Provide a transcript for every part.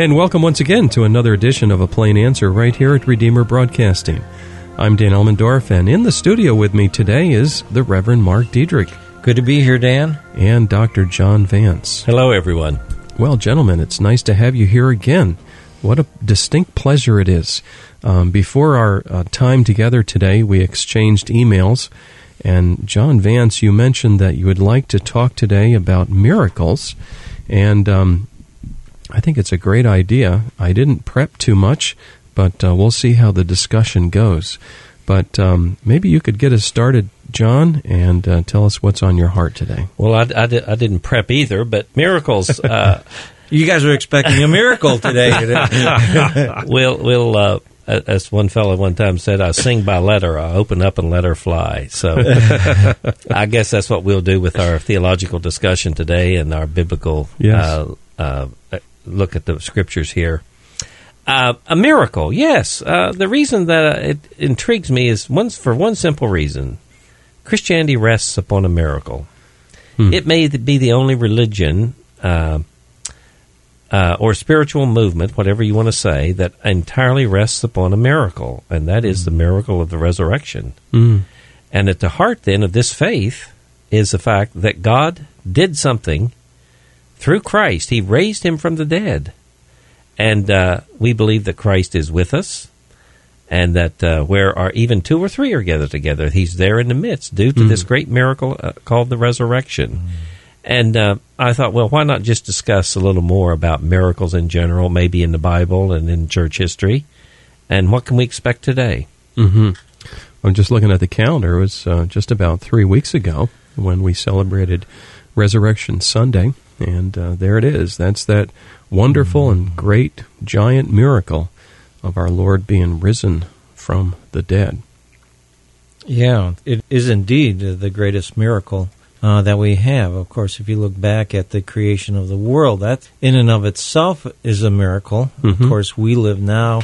And welcome once again to another edition of A Plain Answer right here at Redeemer Broadcasting. I'm Dan Elmendorf, and in the studio with me today is the Reverend Mark Diedrich. Good to be here, Dan. And Dr. John Vance. Hello, everyone. Well, gentlemen, it's nice to have you here again. What a distinct pleasure it is. Um, before our uh, time together today, we exchanged emails. And John Vance, you mentioned that you would like to talk today about miracles. And um, I think it's a great idea. I didn't prep too much, but uh, we'll see how the discussion goes. But um, maybe you could get us started, John, and uh, tell us what's on your heart today. Well, I, I, did, I didn't prep either, but miracles. Uh, you guys are expecting a miracle today. we'll, we'll uh, as one fellow one time said, I sing by letter. I open up and let her fly. So I guess that's what we'll do with our theological discussion today and our biblical yes. uh, uh, look at the scriptures here. Uh, a miracle, yes. Uh, the reason that it intrigues me is one, for one simple reason Christianity rests upon a miracle. Hmm. It may be the only religion uh, uh, or spiritual movement, whatever you want to say, that entirely rests upon a miracle, and that is the miracle of the resurrection. Mm. And at the heart, then, of this faith is the fact that God did something through Christ. He raised him from the dead. And uh, we believe that Christ is with us, and that uh, where are even two or three are gathered together, He's there in the midst due to mm. this great miracle uh, called the resurrection. Mm. And uh, I thought, well, why not just discuss a little more about miracles in general, maybe in the Bible and in church history, and what can we expect today? Mm-hmm. I'm just looking at the calendar. It was uh, just about three weeks ago when we celebrated Resurrection Sunday, and uh, there it is. That's that wonderful and great giant miracle of our Lord being risen from the dead. Yeah, it is indeed the greatest miracle uh, that we have. Of course, if you look back at the creation of the world, that in and of itself is a miracle. Mm-hmm. Of course, we live now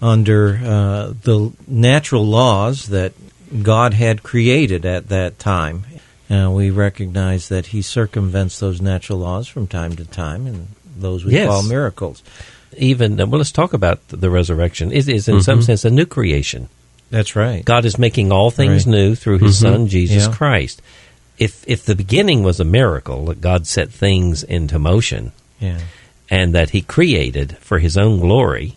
under uh, the natural laws that God had created at that time. Uh, we recognize that He circumvents those natural laws from time to time, and those we yes. call miracles. Even well, let's talk about the resurrection. It is in mm-hmm. some sense a new creation. That's right. God is making all things right. new through His mm-hmm. Son Jesus yeah. Christ if if the beginning was a miracle that God set things into motion, yeah. and that He created for His own glory,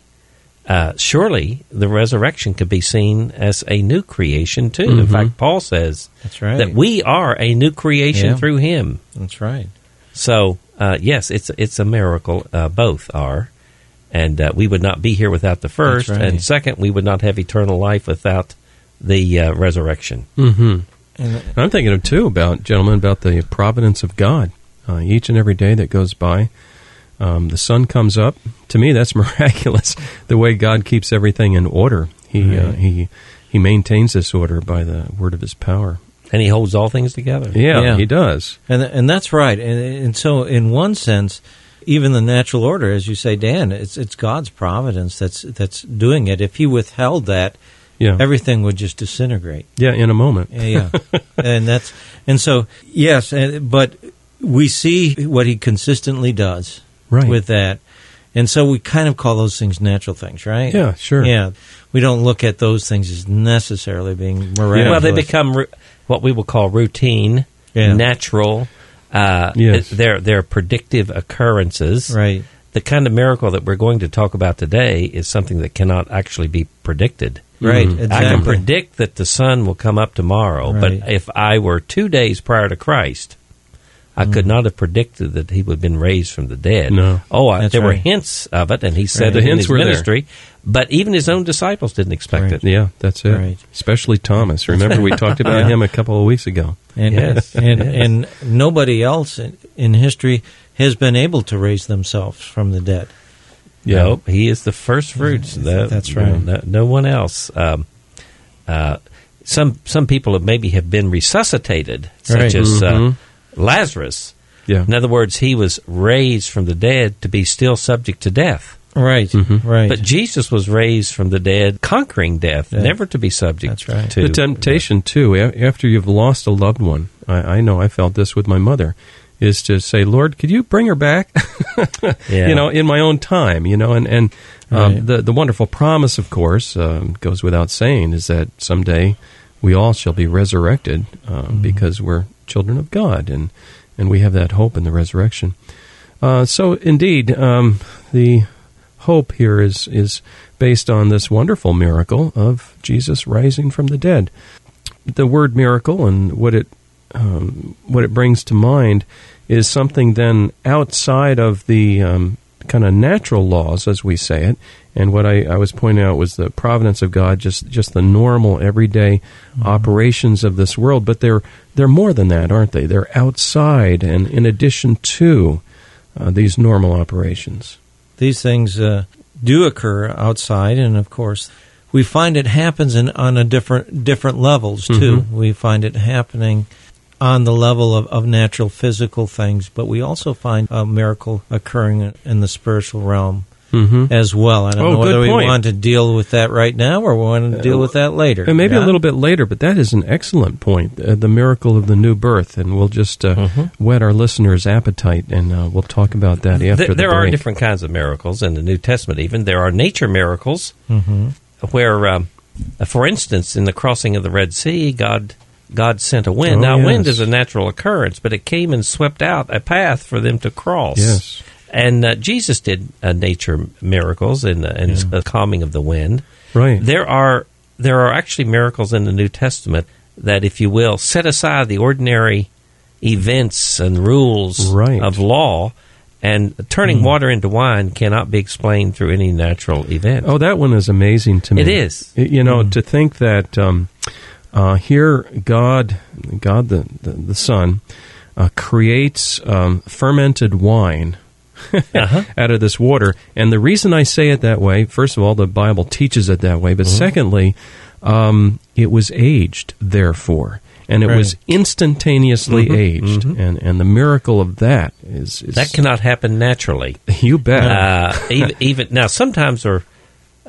uh, surely the resurrection could be seen as a new creation too. Mm-hmm. In fact, Paul says that's right that we are a new creation yeah. through Him. That's right. So uh, yes, it's it's a miracle. Uh, both are, and uh, we would not be here without the first, right. and second, we would not have eternal life without the uh, resurrection. Mm-hmm. And I'm thinking of too about gentlemen about the providence of God. Uh, each and every day that goes by, um, the sun comes up. To me, that's miraculous. the way God keeps everything in order. He uh, right. uh, he he maintains this order by the word of His power, and He holds all things together. Yeah, yeah. He does, and and that's right. And, and so, in one sense, even the natural order, as you say, Dan, it's it's God's providence that's that's doing it. If He withheld that yeah. everything would just disintegrate. Yeah, in a moment. yeah, and that's and so yes, and, but we see what he consistently does right. with that, and so we kind of call those things natural things, right? Yeah, sure. Yeah, we don't look at those things as necessarily being miraculous. Well, they become ru- what we will call routine, yeah. natural. Uh, yes. they're they're predictive occurrences, right? The kind of miracle that we're going to talk about today is something that cannot actually be predicted. Right. Mm-hmm. Exactly. I can predict that the sun will come up tomorrow, right. but if I were two days prior to Christ, I mm. could not have predicted that he would have been raised from the dead. No. Oh, I, there right. were hints of it, and he said right. it the in hints his were ministry. There. But even his own disciples didn't expect it. Yeah, that's it. Right. Especially Thomas. Remember, we talked about yeah. him a couple of weeks ago. And, yes. and, yes. and nobody else in, in history has been able to raise themselves from the dead. Yeah. Nope, he is the first fruits. That, That's right. No, no one else. Um, uh, some some people have maybe have been resuscitated, such Right. as Mhm. uh, Lazarus. Yeah. In other words, he was raised from the dead to be still subject to death. Right. Mhm. Right. But Jesus was raised from the dead, conquering death, Yeah. never to be subject That's right. to the temptation too after you've lost a loved one I, I know i felt this with my mother is to say lord could you bring her back Yeah. you know, in my own time, you know, and and um, Right. the the wonderful promise, of course, um, goes without saying, is that someday we all shall be resurrected um, because we're children of God, and and we have that hope in the resurrection. Uh, so, indeed, um, the hope here is is based on this wonderful miracle of Jesus rising from the dead. The word miracle and what it um, what it brings to mind is something then outside of the um, kind of natural laws, as we say it. And what I, I was pointing out was the providence of God, just just the normal, everyday operations of this world. But they're they're more than that, aren't they? They're outside and in addition to uh, these normal operations. These things uh, do occur outside, and of course, we find it happens in, on a different different levels too. We find it happening on the level of, of natural physical things, but we also find a miracle occurring in the spiritual realm Mm-hmm. as well. I don't Oh, know whether we point. want to deal with that right now or we want to deal with that later. And maybe Yeah? a little bit later, but that is an excellent point. Uh, the miracle of the new birth, and we'll just uh, Mm-hmm. whet our listeners' appetite, and uh, we'll talk about that after There, the there are different kinds of miracles in the New Testament. Even there are nature miracles, Mhm. where, um, uh, for instance, in the crossing of the Red Sea, God God sent a wind. Oh, now, wind is a natural occurrence, but it came and swept out a path for them to cross. Yes. And uh, Jesus did uh, nature miracles and, and the calming of the wind. Right. There are there are actually miracles in the New Testament that, if you will, set aside the ordinary events and rules Right. of law, and turning water into wine cannot be explained through any natural event. Oh, that one is amazing to me. It is. You know, to think that um, uh, here God, God the the, the Son, uh, creates um, fermented wine Uh-huh. out of this water, and the reason I say it that way, first of all, the Bible teaches it that way, but Mm-hmm. secondly, um, it was aged, therefore. And it was Right. instantaneously aged, and, and the miracle of that is, is Mm-hmm. That cannot happen naturally. you bet. uh, even, even now, sometimes or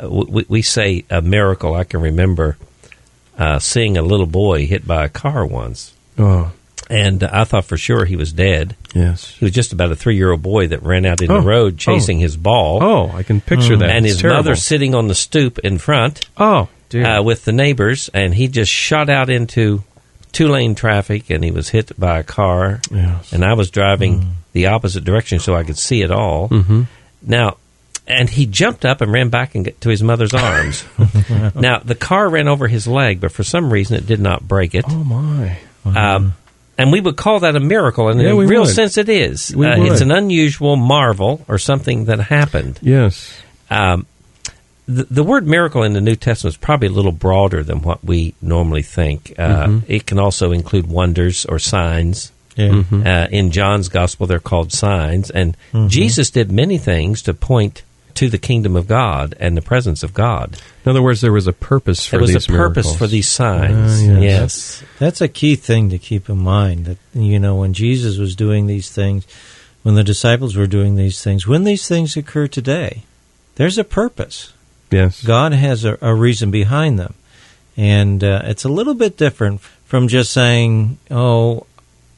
uh, we, we say a miracle. I can remember uh, seeing a little boy hit by a car once, oh, and I thought for sure he was dead. yes. He was just about a three-year-old boy that ran out in Oh. the road chasing his ball, Oh, I can picture that. and It's his terrible. mother sitting on the stoop in front Oh, dear. uh, with the neighbors, and he just shot out into two-lane traffic, and he was hit by a car. yes. and I was driving the opposite direction so I could see it all. Mm-hmm. Now, and he jumped up and ran back and get to his mother's arms. now, the car ran over his leg, but for some reason it did not break it. Oh my. Um, and we would call that a miracle, and Yeah, in a real would. sense it is. Uh, it's an unusual marvel or something that happened. Yes. Um, the, the word miracle in the New Testament is probably a little broader than what we normally think. Uh, Mm-hmm. It can also include wonders or signs. Yeah. Mm-hmm. Uh, in John's gospel, they're called signs. And Mm-hmm. Jesus did many things to point to the kingdom of God and the presence of God. In other words, there was a purpose for There was a these purpose miracles. for these signs. Ah, yes. yes. That's a key thing to keep in mind that you know when Jesus was doing these things, when the disciples were doing these things, when these things occur today, there's a purpose. Yes. God has a, a reason behind them, and uh, it's a little bit different from just saying, "Oh,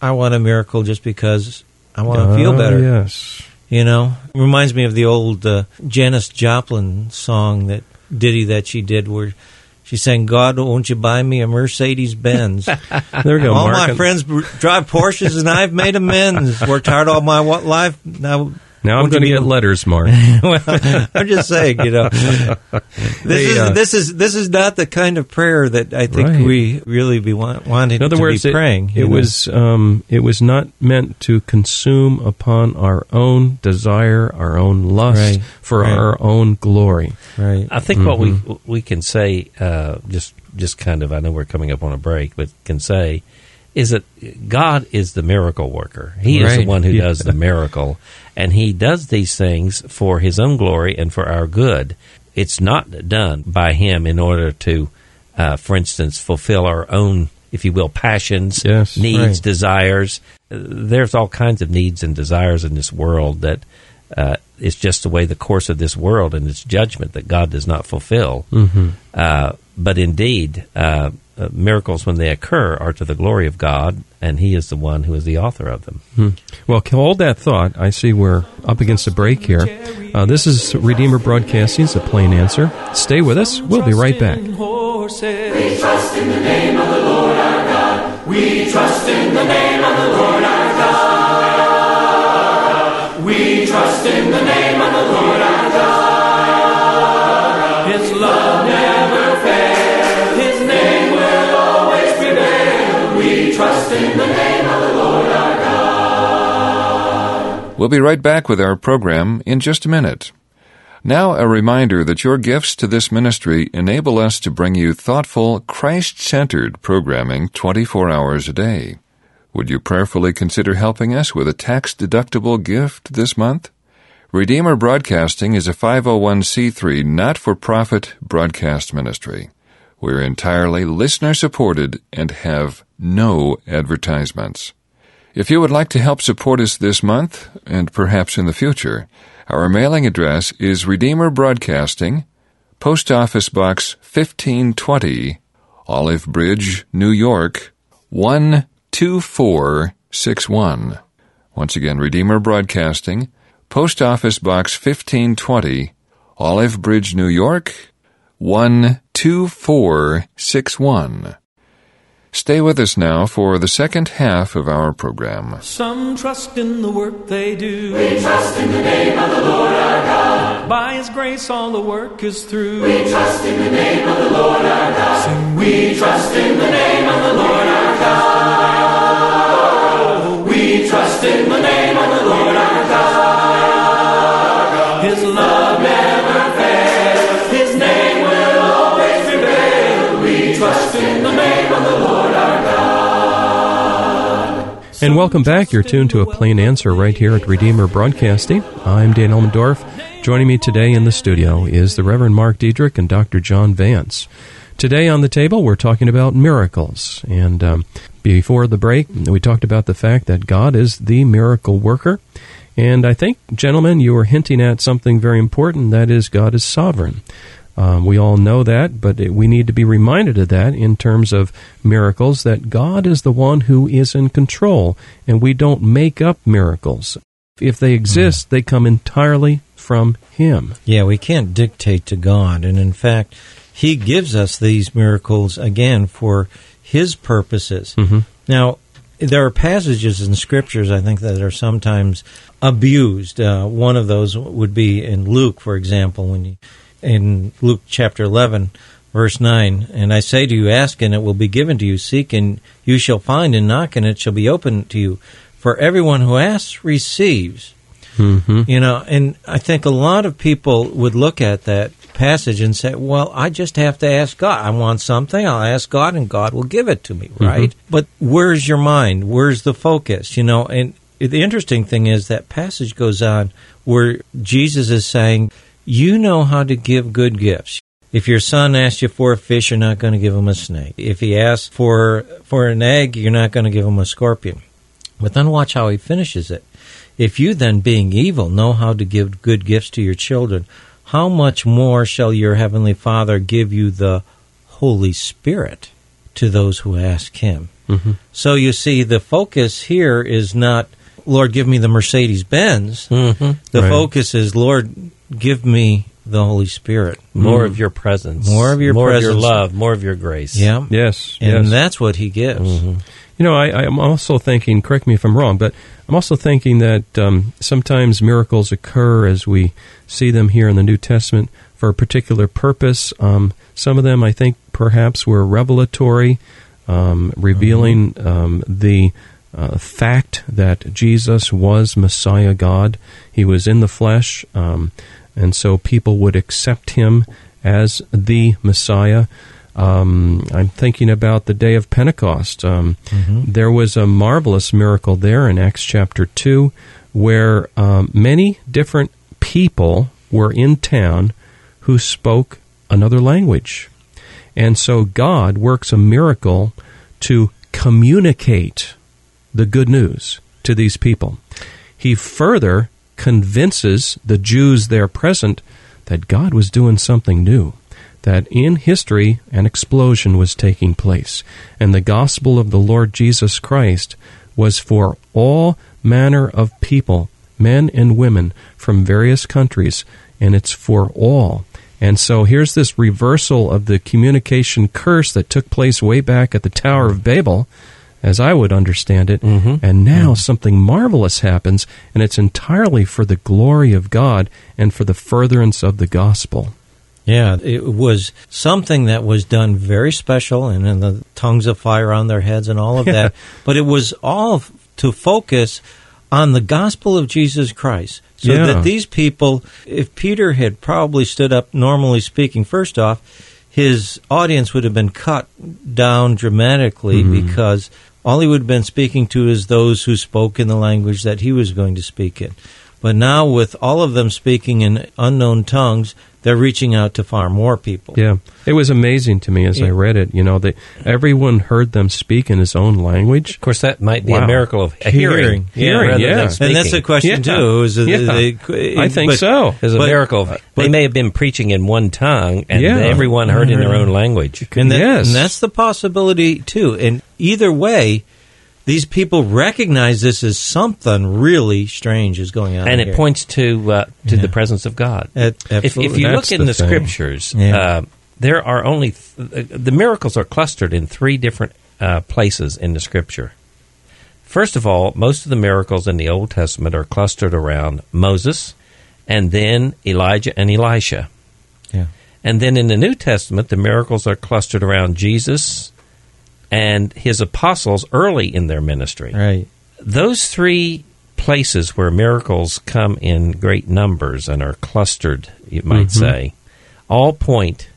I want a miracle just because I want to feel Ah, better." Yes. You know, reminds me of the old uh, Janis Joplin song that ditty that she did where she sang, "God, won't you buy me a Mercedes Benz?" There we go. all Mark. my friends drive Porsches, and I've made amends. Worked hard all my life. Now, Now I'm going to get letters, Mark. well, I'm just saying, you know, this Hey, is uh, this is this is not the kind of prayer that I think Right. we really be want, wanting In other to words, be it, praying. it you know. was um, it was not meant to consume upon our own desire, our own lust Right. for Right. our own glory. right. I think what we Mm-hmm. we can say, uh, just just kind of, I know we're coming up on a break, but can say is that God is the miracle worker. He is the one who Yeah. does the miracle, and He does these things for His own glory and for our good. It's not done by Him in order to, uh, for instance, fulfill our own, if you will, passions, Yes. needs, Right. desires. There's all kinds of needs and desires in this world that. Uh, it's just the way the course of this world and its judgment that God does not fulfill. Mm-hmm. Uh, but indeed, uh, uh, miracles, when they occur, are to the glory of God, and He is the one who is the author of them. Hmm. Well, hold that thought. I see we're up against a break here. Uh, this is Redeemer Broadcasting's A Plain Answer. Stay with us. We'll be right back. We trust in the name of the Lord our God. We trust in the name of the Lord our trust in the name of the Lord our God. His love never fails. His name will always prevail. We trust in the name of the Lord our God. We'll be right back with our program in just a minute. Now, a reminder that your gifts to this ministry enable us to bring you thoughtful, Christ centered programming 24 hours a day. Would you prayerfully consider helping us with a tax deductible gift this month? Redeemer Broadcasting is a 501c3 not for profit broadcast ministry. We're entirely listener supported and have no advertisements. If you would like to help support us this month, and perhaps in the future, our mailing address is Redeemer Broadcasting, Post Office Box 1520, Olive Bridge, New York 12461. Once again, Redeemer Broadcasting, Post Office Box 1520, Olive Bridge, New York 12461. Stay with us now for the second half of our program. Some trust in the work they do. We trust in the name of the Lord our God. By His grace, all the work is through. We trust in the name of the Lord our God. Sing, we trust in the name of the Lord our God. And welcome back. You're tuned to A Plain Answer right here at Redeemer Broadcasting. I'm Dan Elmendorf. Joining me today in the studio is the Reverend Mark Diedrich and Dr. John Vance. Today on the table, we're talking about miracles. And um, before the break, we talked about the fact that God is the miracle worker. And I think, gentlemen, you were hinting at something very important that is, God is sovereign. Um, we all know that, but we need to be reminded of that in terms of miracles, that God is the one who is in control, and we don't make up miracles. If they exist, they come entirely from Him. Yeah, we can't dictate to God. And in fact, He gives us these miracles again for His purposes. Mhm. Now, there are passages in scriptures, I think, that are sometimes abused. Uh, one of those would be in Luke, for example, when you, in Luke chapter 11, verse 9, and I say to you, ask and it will be given to you, seek and you shall find, and knock and it shall be opened to you. For everyone who asks receives. Mm-hmm. You know, and I think a lot of people would look at that passage and say, well, I just have to ask God. I want something, I'll ask God, and God will give it to me, right? But where's your mind? Where's the focus? You know, and the interesting thing is that passage goes on where Jesus is saying, you know how to give good gifts. If your son asks you for a fish, you're not going to give him a snake. If he asks for for an egg, you're not going to give him a scorpion. But then watch how he finishes it. If you then, being evil, know how to give good gifts to your children, how much more shall your heavenly Father give you the Holy Spirit to those who ask him? Mhm. So you see, the focus here is not, Lord, give me the Mercedes Benz. Mm-hmm. The Right. focus is, Lord, give me the Holy Spirit. More of your presence. More of your more presence. of your love. More of your grace. Yeah. Yes. And yes. that's what he gives. You know, I, I'm also thinking, correct me if I'm wrong, but I'm also thinking that um, sometimes miracles occur as we see them here in the New Testament for a particular purpose. Um, some of them, I think, perhaps were revelatory, um, revealing um, the uh, fact that Jesus was Messiah God. He was in the flesh, um, and so people would accept him as the Messiah. Um, I'm thinking about the day of Pentecost. Um, There was a marvelous miracle there in Acts chapter 2 where um, many different people were in town who spoke another language. And so God works a miracle to communicate the good news to these people. He further convinces the Jews there present that God was doing something new, that in history an explosion was taking place, and the gospel of the Lord Jesus Christ was for all manner of people, men and women from various countries, and it's for all. And so here's this reversal of the communication curse that took place way back at the Tower of Babel, as I would understand it. Mm-hmm. And now something marvelous happens, and it's entirely for the glory of God and for the furtherance of the gospel. Yeah, it was something that was done very special, and then the tongues of fire on their heads and all of that. But it was all to focus on the gospel of Jesus Christ. So Yeah. that these people, if Peter had probably stood up, normally speaking, first off, his audience would have been cut down dramatically because all he would have been speaking to is those who spoke in the language that he was going to speak in. But now, with all of them speaking in unknown tongues, they're reaching out to far more people. Yeah, it was amazing to me as I read it. You know, that everyone heard them speak in his own language. Of course, that might be Wow. a miracle of Hearing. hearing, Hearing, rather yeah. than And that's a question Yeah. too. Is that Yeah. they- I think but- so. There's a But- miracle. Of, uh, they but- may have been preaching in one tongue, and Yeah. everyone heard in their own language. And, that, Yes. and that's the possibility too. And either way, these people recognize this as something really strange is going on. and it here. points to uh, to Yeah. the presence of God. At- If, if you That's look in the the, scriptures, Yeah. uh, there are only th- the miracles are clustered in three different uh, places in the scripture. First of all, most of the miracles in the Old Testament are clustered around Moses, and then Elijah and Elisha. Yeah. And then in the New Testament, the miracles are clustered around Jesus and his apostles early in their ministry right. those three places where miracles come in great numbers and are clustered, you might Mhm. say, all point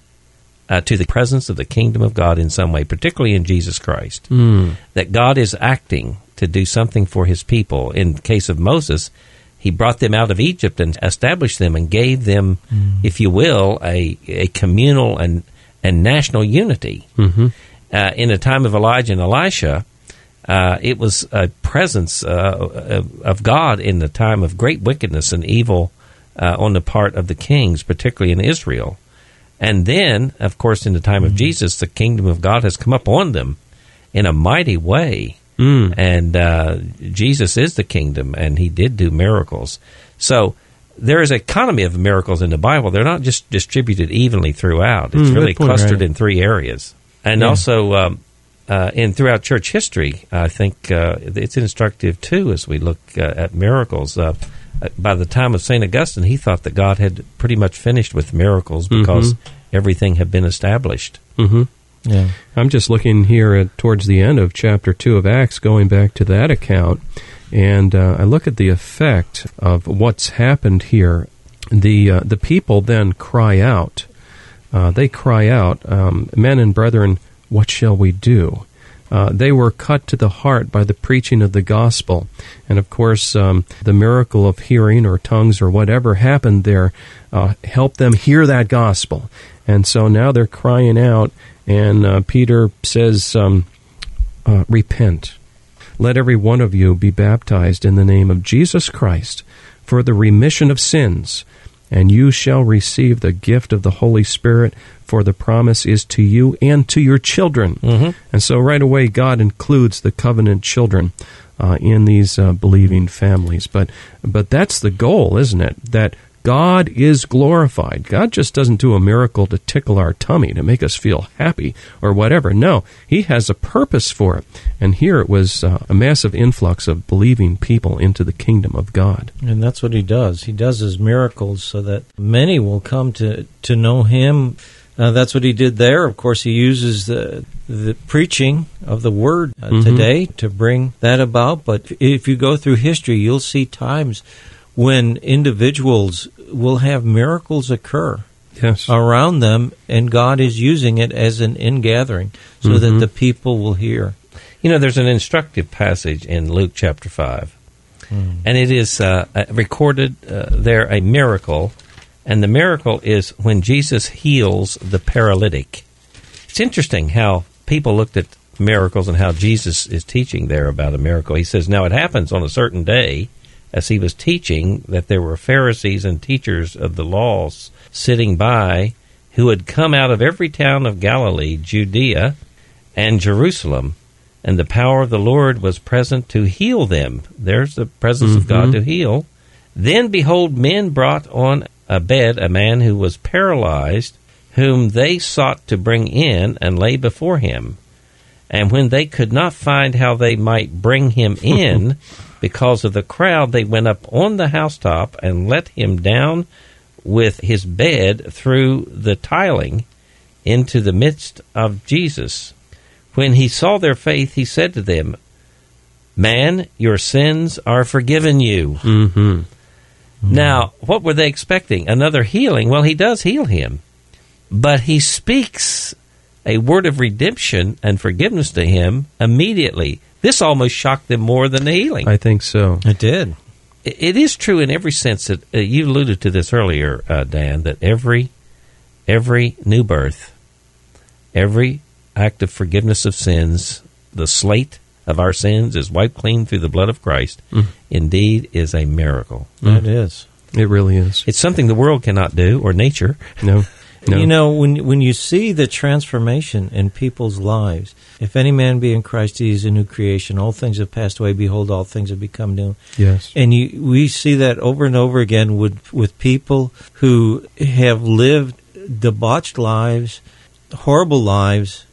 uh, to the presence of the kingdom of God in some way, particularly in Jesus Christ. Mm. That God is acting to do something for his people. In the case of Moses, he brought them out of Egypt and established them and gave them, if you will, a, a communal and, and national unity. hmm Uh, in the time of Elijah and Elisha, uh, it was a presence uh, of- God in the time of great wickedness and evil uh, on the part of the kings, particularly in Israel. And then, of course, in the time of Jesus, the kingdom of God has come up on them in a mighty way. Mm. And uh, Jesus is the kingdom, and he did do miracles. So there is an economy of miracles in the Bible. They're not just distributed evenly throughout. It's Mm, really point, clustered right. in three areas. And Yeah. also, um, uh, in throughout church history, I think uh, it's instructive too as we look uh, at miracles. Uh, by the time of St. Augustine, he thought that God had pretty much finished with miracles because everything had been established. hmm Yeah. I'm just looking here at towards the end of chapter two of Acts, going back to that account, and uh, I look at the effect of what's happened here. The uh, the people then cry out. Uh, they cry out, um, men and brethren, what shall we do? Uh, they were cut to the heart by the preaching of the gospel. And of course, um, the miracle of hearing or tongues or whatever happened there uh, helped them hear that gospel. And so now they're crying out, and uh, Peter says, um, uh, Repent. Let every one of you be baptized in the name of Jesus Christ for the remission of sins, and you shall receive the gift of the Holy Spirit, for the promise is to you and to your children. Mhm. And so, right away, God includes the covenant children uh, in these uh, believing families. But, but that's the goal, isn't it? That God is glorified. God just doesn't do a miracle to tickle our tummy, to make us feel happy or whatever. No, He has a purpose for it. And here it was uh, a massive influx of believing people into the kingdom of God. And that's what he does. He does his miracles so that many will come to, to know him. Uh, that's what he did there. Of course, he uses the the preaching of the word uh, Mhm. today to bring that about. But if you go through history, you'll see times when individuals will have miracles occur Yes. around them, and God is using it as an ingathering so that Mhm. the people will hear. You know, there's an instructive passage in Luke chapter 5, and it is uh, uh, recorded uh, there a miracle, and the miracle is when Jesus heals the paralytic. It's interesting how people looked at miracles and how Jesus is teaching there about a miracle. He says, Now it happens on a certain day, as he was teaching, that there were Pharisees and teachers of the laws sitting by, who had come out of every town of Galilee, Judea, and Jerusalem, and the power of the Lord was present to heal them. There's the presence of God mm-hmm. to heal. Then behold, men brought on a bed a man who was paralyzed, whom they sought to bring in and lay before him. And when they could not find how they might bring him in because of the crowd, they went up on the housetop and let him down with his bed through the tiling into the midst of Jesus. When he saw their faith, he said to them, Man, your sins are forgiven you. Mm-hmm. Now, what were they expecting? Another healing? Well, he does heal him. But he speaks a word of redemption and forgiveness to him immediately. This almost shocked them more than the healing. I think so. It did. It- it is true in every sense that uh, you alluded to this earlier, uh, Dan, that every every new birth, every act of forgiveness of sins, the slate of our sins is wiped clean through the blood of Christ. Indeed, is a miracle. It is. It really is. It's something the world cannot do or nature. No. No. You know, when when you see the transformation in people's lives, if any man be in Christ, he is a new creation. All things have passed away; behold, all things have become new. yes. And you, we see that over and over again with with people who have lived debauched lives, horrible lives,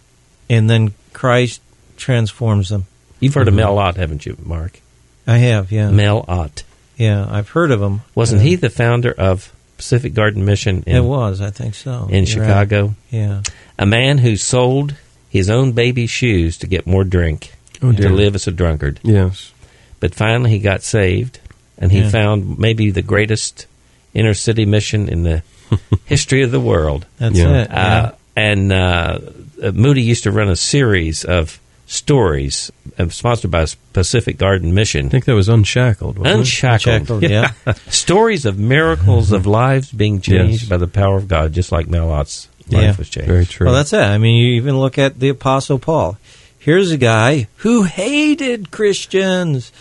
and then Christ transforms them. You've heard of Mel Ott, haven't you, Mark? I have, yeah, Mel Ott. yeah, I've heard of him. Wasn't Uh, he the founder of Pacific Garden Mission in, It was, I think so. in You're right. Chicago? Yeah, A man who sold his own baby's shoes to get more drink, Oh, to live as a drunkard. Yes. But finally he got saved, and he Yeah. found maybe the greatest inner city mission in the history of the world. that's Yeah. it. Uh, and uh, uh, Moody used to run a series of stories uh, sponsored by Pacific Garden Mission. I think that was Unshackled. Wasn't it? Unshackled. Yeah. Stories of miracles of lives being changed Yes. by the power of God, just like Mel Ott's life Yeah. was changed. Very true. Well, that's it. I mean, you even look at the Apostle Paul. Here's a guy who hated Christians,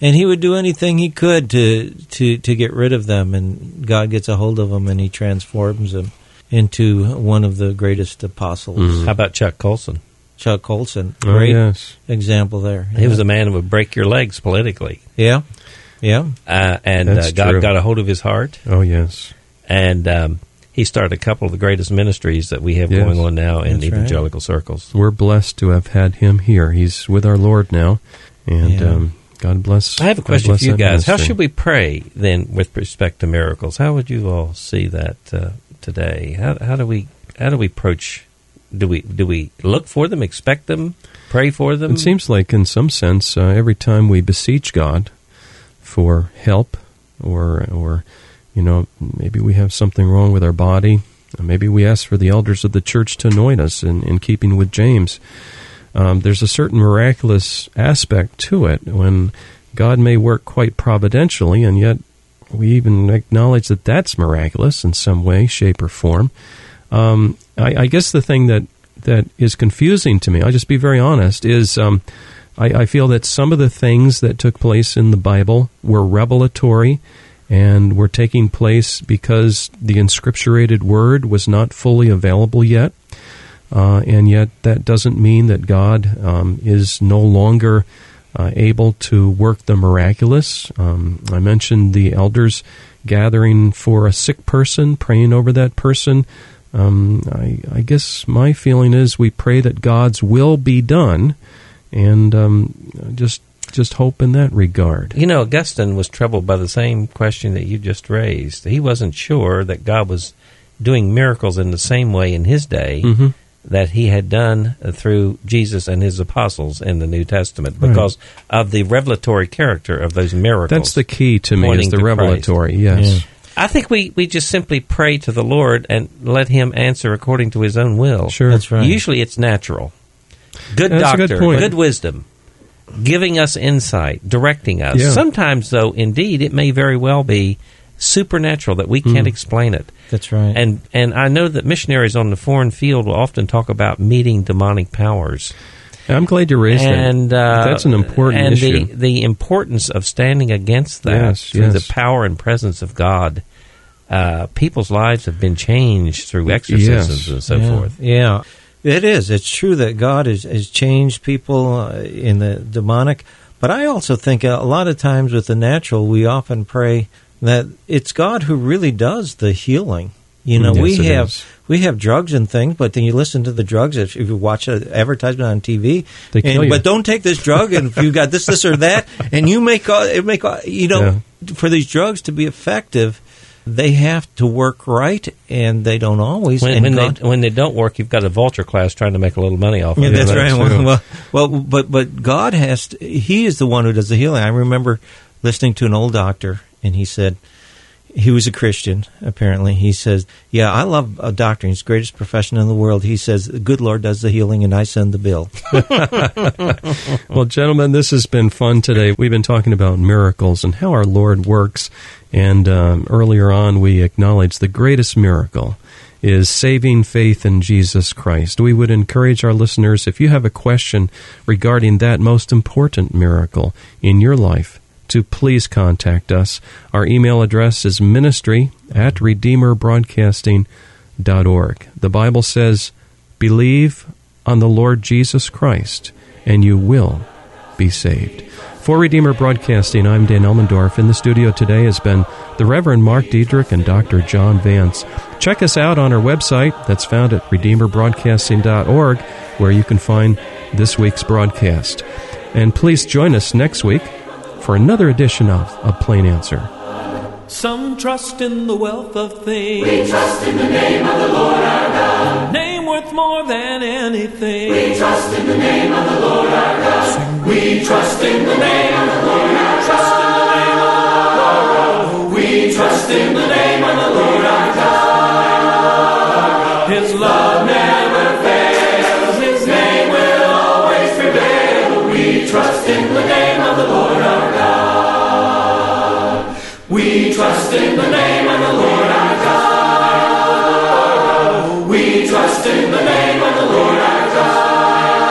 and he would do anything he could to to to get rid of them. And God gets a hold of him, and He transforms him into one of the greatest apostles. How about Chuck Colson? Chuck Colson, Oh, great yes. example there. He was a man who would break your legs politically. yeah, yeah. Uh, and uh, God true. got a hold of his heart, Oh, yes. and um, he started a couple of the greatest ministries that we have Yes. going on now in That's right. evangelical circles. We're blessed to have had him here. He's with our Lord now. And Yeah. um, God bless. I have a question for you guys. How should we pray then with respect to miracles? How would you all see that uh, today? How, how do we how do we approach? Do we do we look for them, expect them, pray for them? It seems like, in some sense, uh, every time we beseech God for help, or or you know, maybe we have something wrong with our body, maybe we ask for the elders of the church to anoint us, in, in keeping with James. Um, there's a certain miraculous aspect to it when God may work quite providentially, and yet we even acknowledge that that's miraculous in some way, shape, or form. Um, I, I guess the thing that that is confusing to me, I'll just be very honest, is um, I, I feel that some of the things that took place in the Bible were revelatory and were taking place because the inscripturated word was not fully available yet. Uh, and yet, that doesn't mean that God um, is no longer uh, able to work the miraculous. Um, I mentioned the elders gathering for a sick person, praying over that person. Um, I, I guess my feeling is we pray that God's will be done, and um, just just hope in that regard. You know, Augustine was troubled by the same question that you just raised. He wasn't sure that God was doing miracles in the same way in his day hmm that he had done through Jesus and his apostles in the New Testament Right. because of the revelatory character of those miracles. That's the key to me pointing is the to Christ. revelatory. Yes. I think we, we just simply pray to the Lord and let him answer according to his own will. Sure. That's right. Usually it's natural. Good That's doctor, good good wisdom, giving us insight, directing us. Yeah. Sometimes, though, indeed, it may very well be supernatural that we Hmm. can't explain it. That's right. And and I know that missionaries on the foreign field will often talk about meeting demonic powers. I'm glad you raised and that. uh, That's an important and issue. the the importance of standing against that Yes, through yes. the power and presence of God. uh, people's lives have been changed through exorcisms Yes. and so yeah. forth. Yeah, it is. It's true that God has, has changed people uh, in the demonic, but I also think a lot of times with the natural, we often pray that it's God who really does the healing. You know, Yes, we have is. We have drugs and things, but then you listen to the drugs. If, if you watch an advertisement on TV, They kill and, you. but don't take this drug, and if you got this, this, or that, and you make all, it make all, you know for these drugs to be effective, they have to work right, and they don't always. When, and when God- they when they don't work, you've got a vulture class trying to make a little money off of yeah, it. that's right. Well, well, well, but but God has to, He is the one who does the healing. I remember listening to an old doctor, and he said he was a Christian. Apparently, he says, "Yeah, I love a doctor. He's the greatest profession in the world." He says, "The good Lord does the healing, and I send the bill." Well, gentlemen, this has been fun today. We've been talking about miracles and how our Lord works. And um, earlier on, we acknowledged the greatest miracle is saving faith in Jesus Christ. We would encourage our listeners, if you have a question regarding that most important miracle in your life, to please contact us. Our email address is ministry at redeemerbroadcasting.org. The Bible says, believe on the Lord Jesus Christ, and you will be saved. For Redeemer Broadcasting, I'm Dan Elmendorf. In the studio today has been the Reverend Mark Diedrich and Dr. John Vance. Check us out on our website that's found at redeemerbroadcasting.org, where you can find this week's broadcast. And please join us next week for another edition of A Plain Answer. Some trust in the wealth of things. We trust in the name of the Lord our God. A name worth more than anything. We trust in the name of the Lord our God. Sing, we trust in the name of the Lord our God. We trust in the name of the Lord our God. His love never fails. His name will always prevail. We trust in the name trust in the name of the Lord our God. We trust in the name of the Lord our God.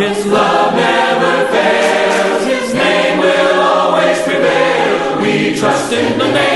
His love never fails, His name will always prevail. We trust in the name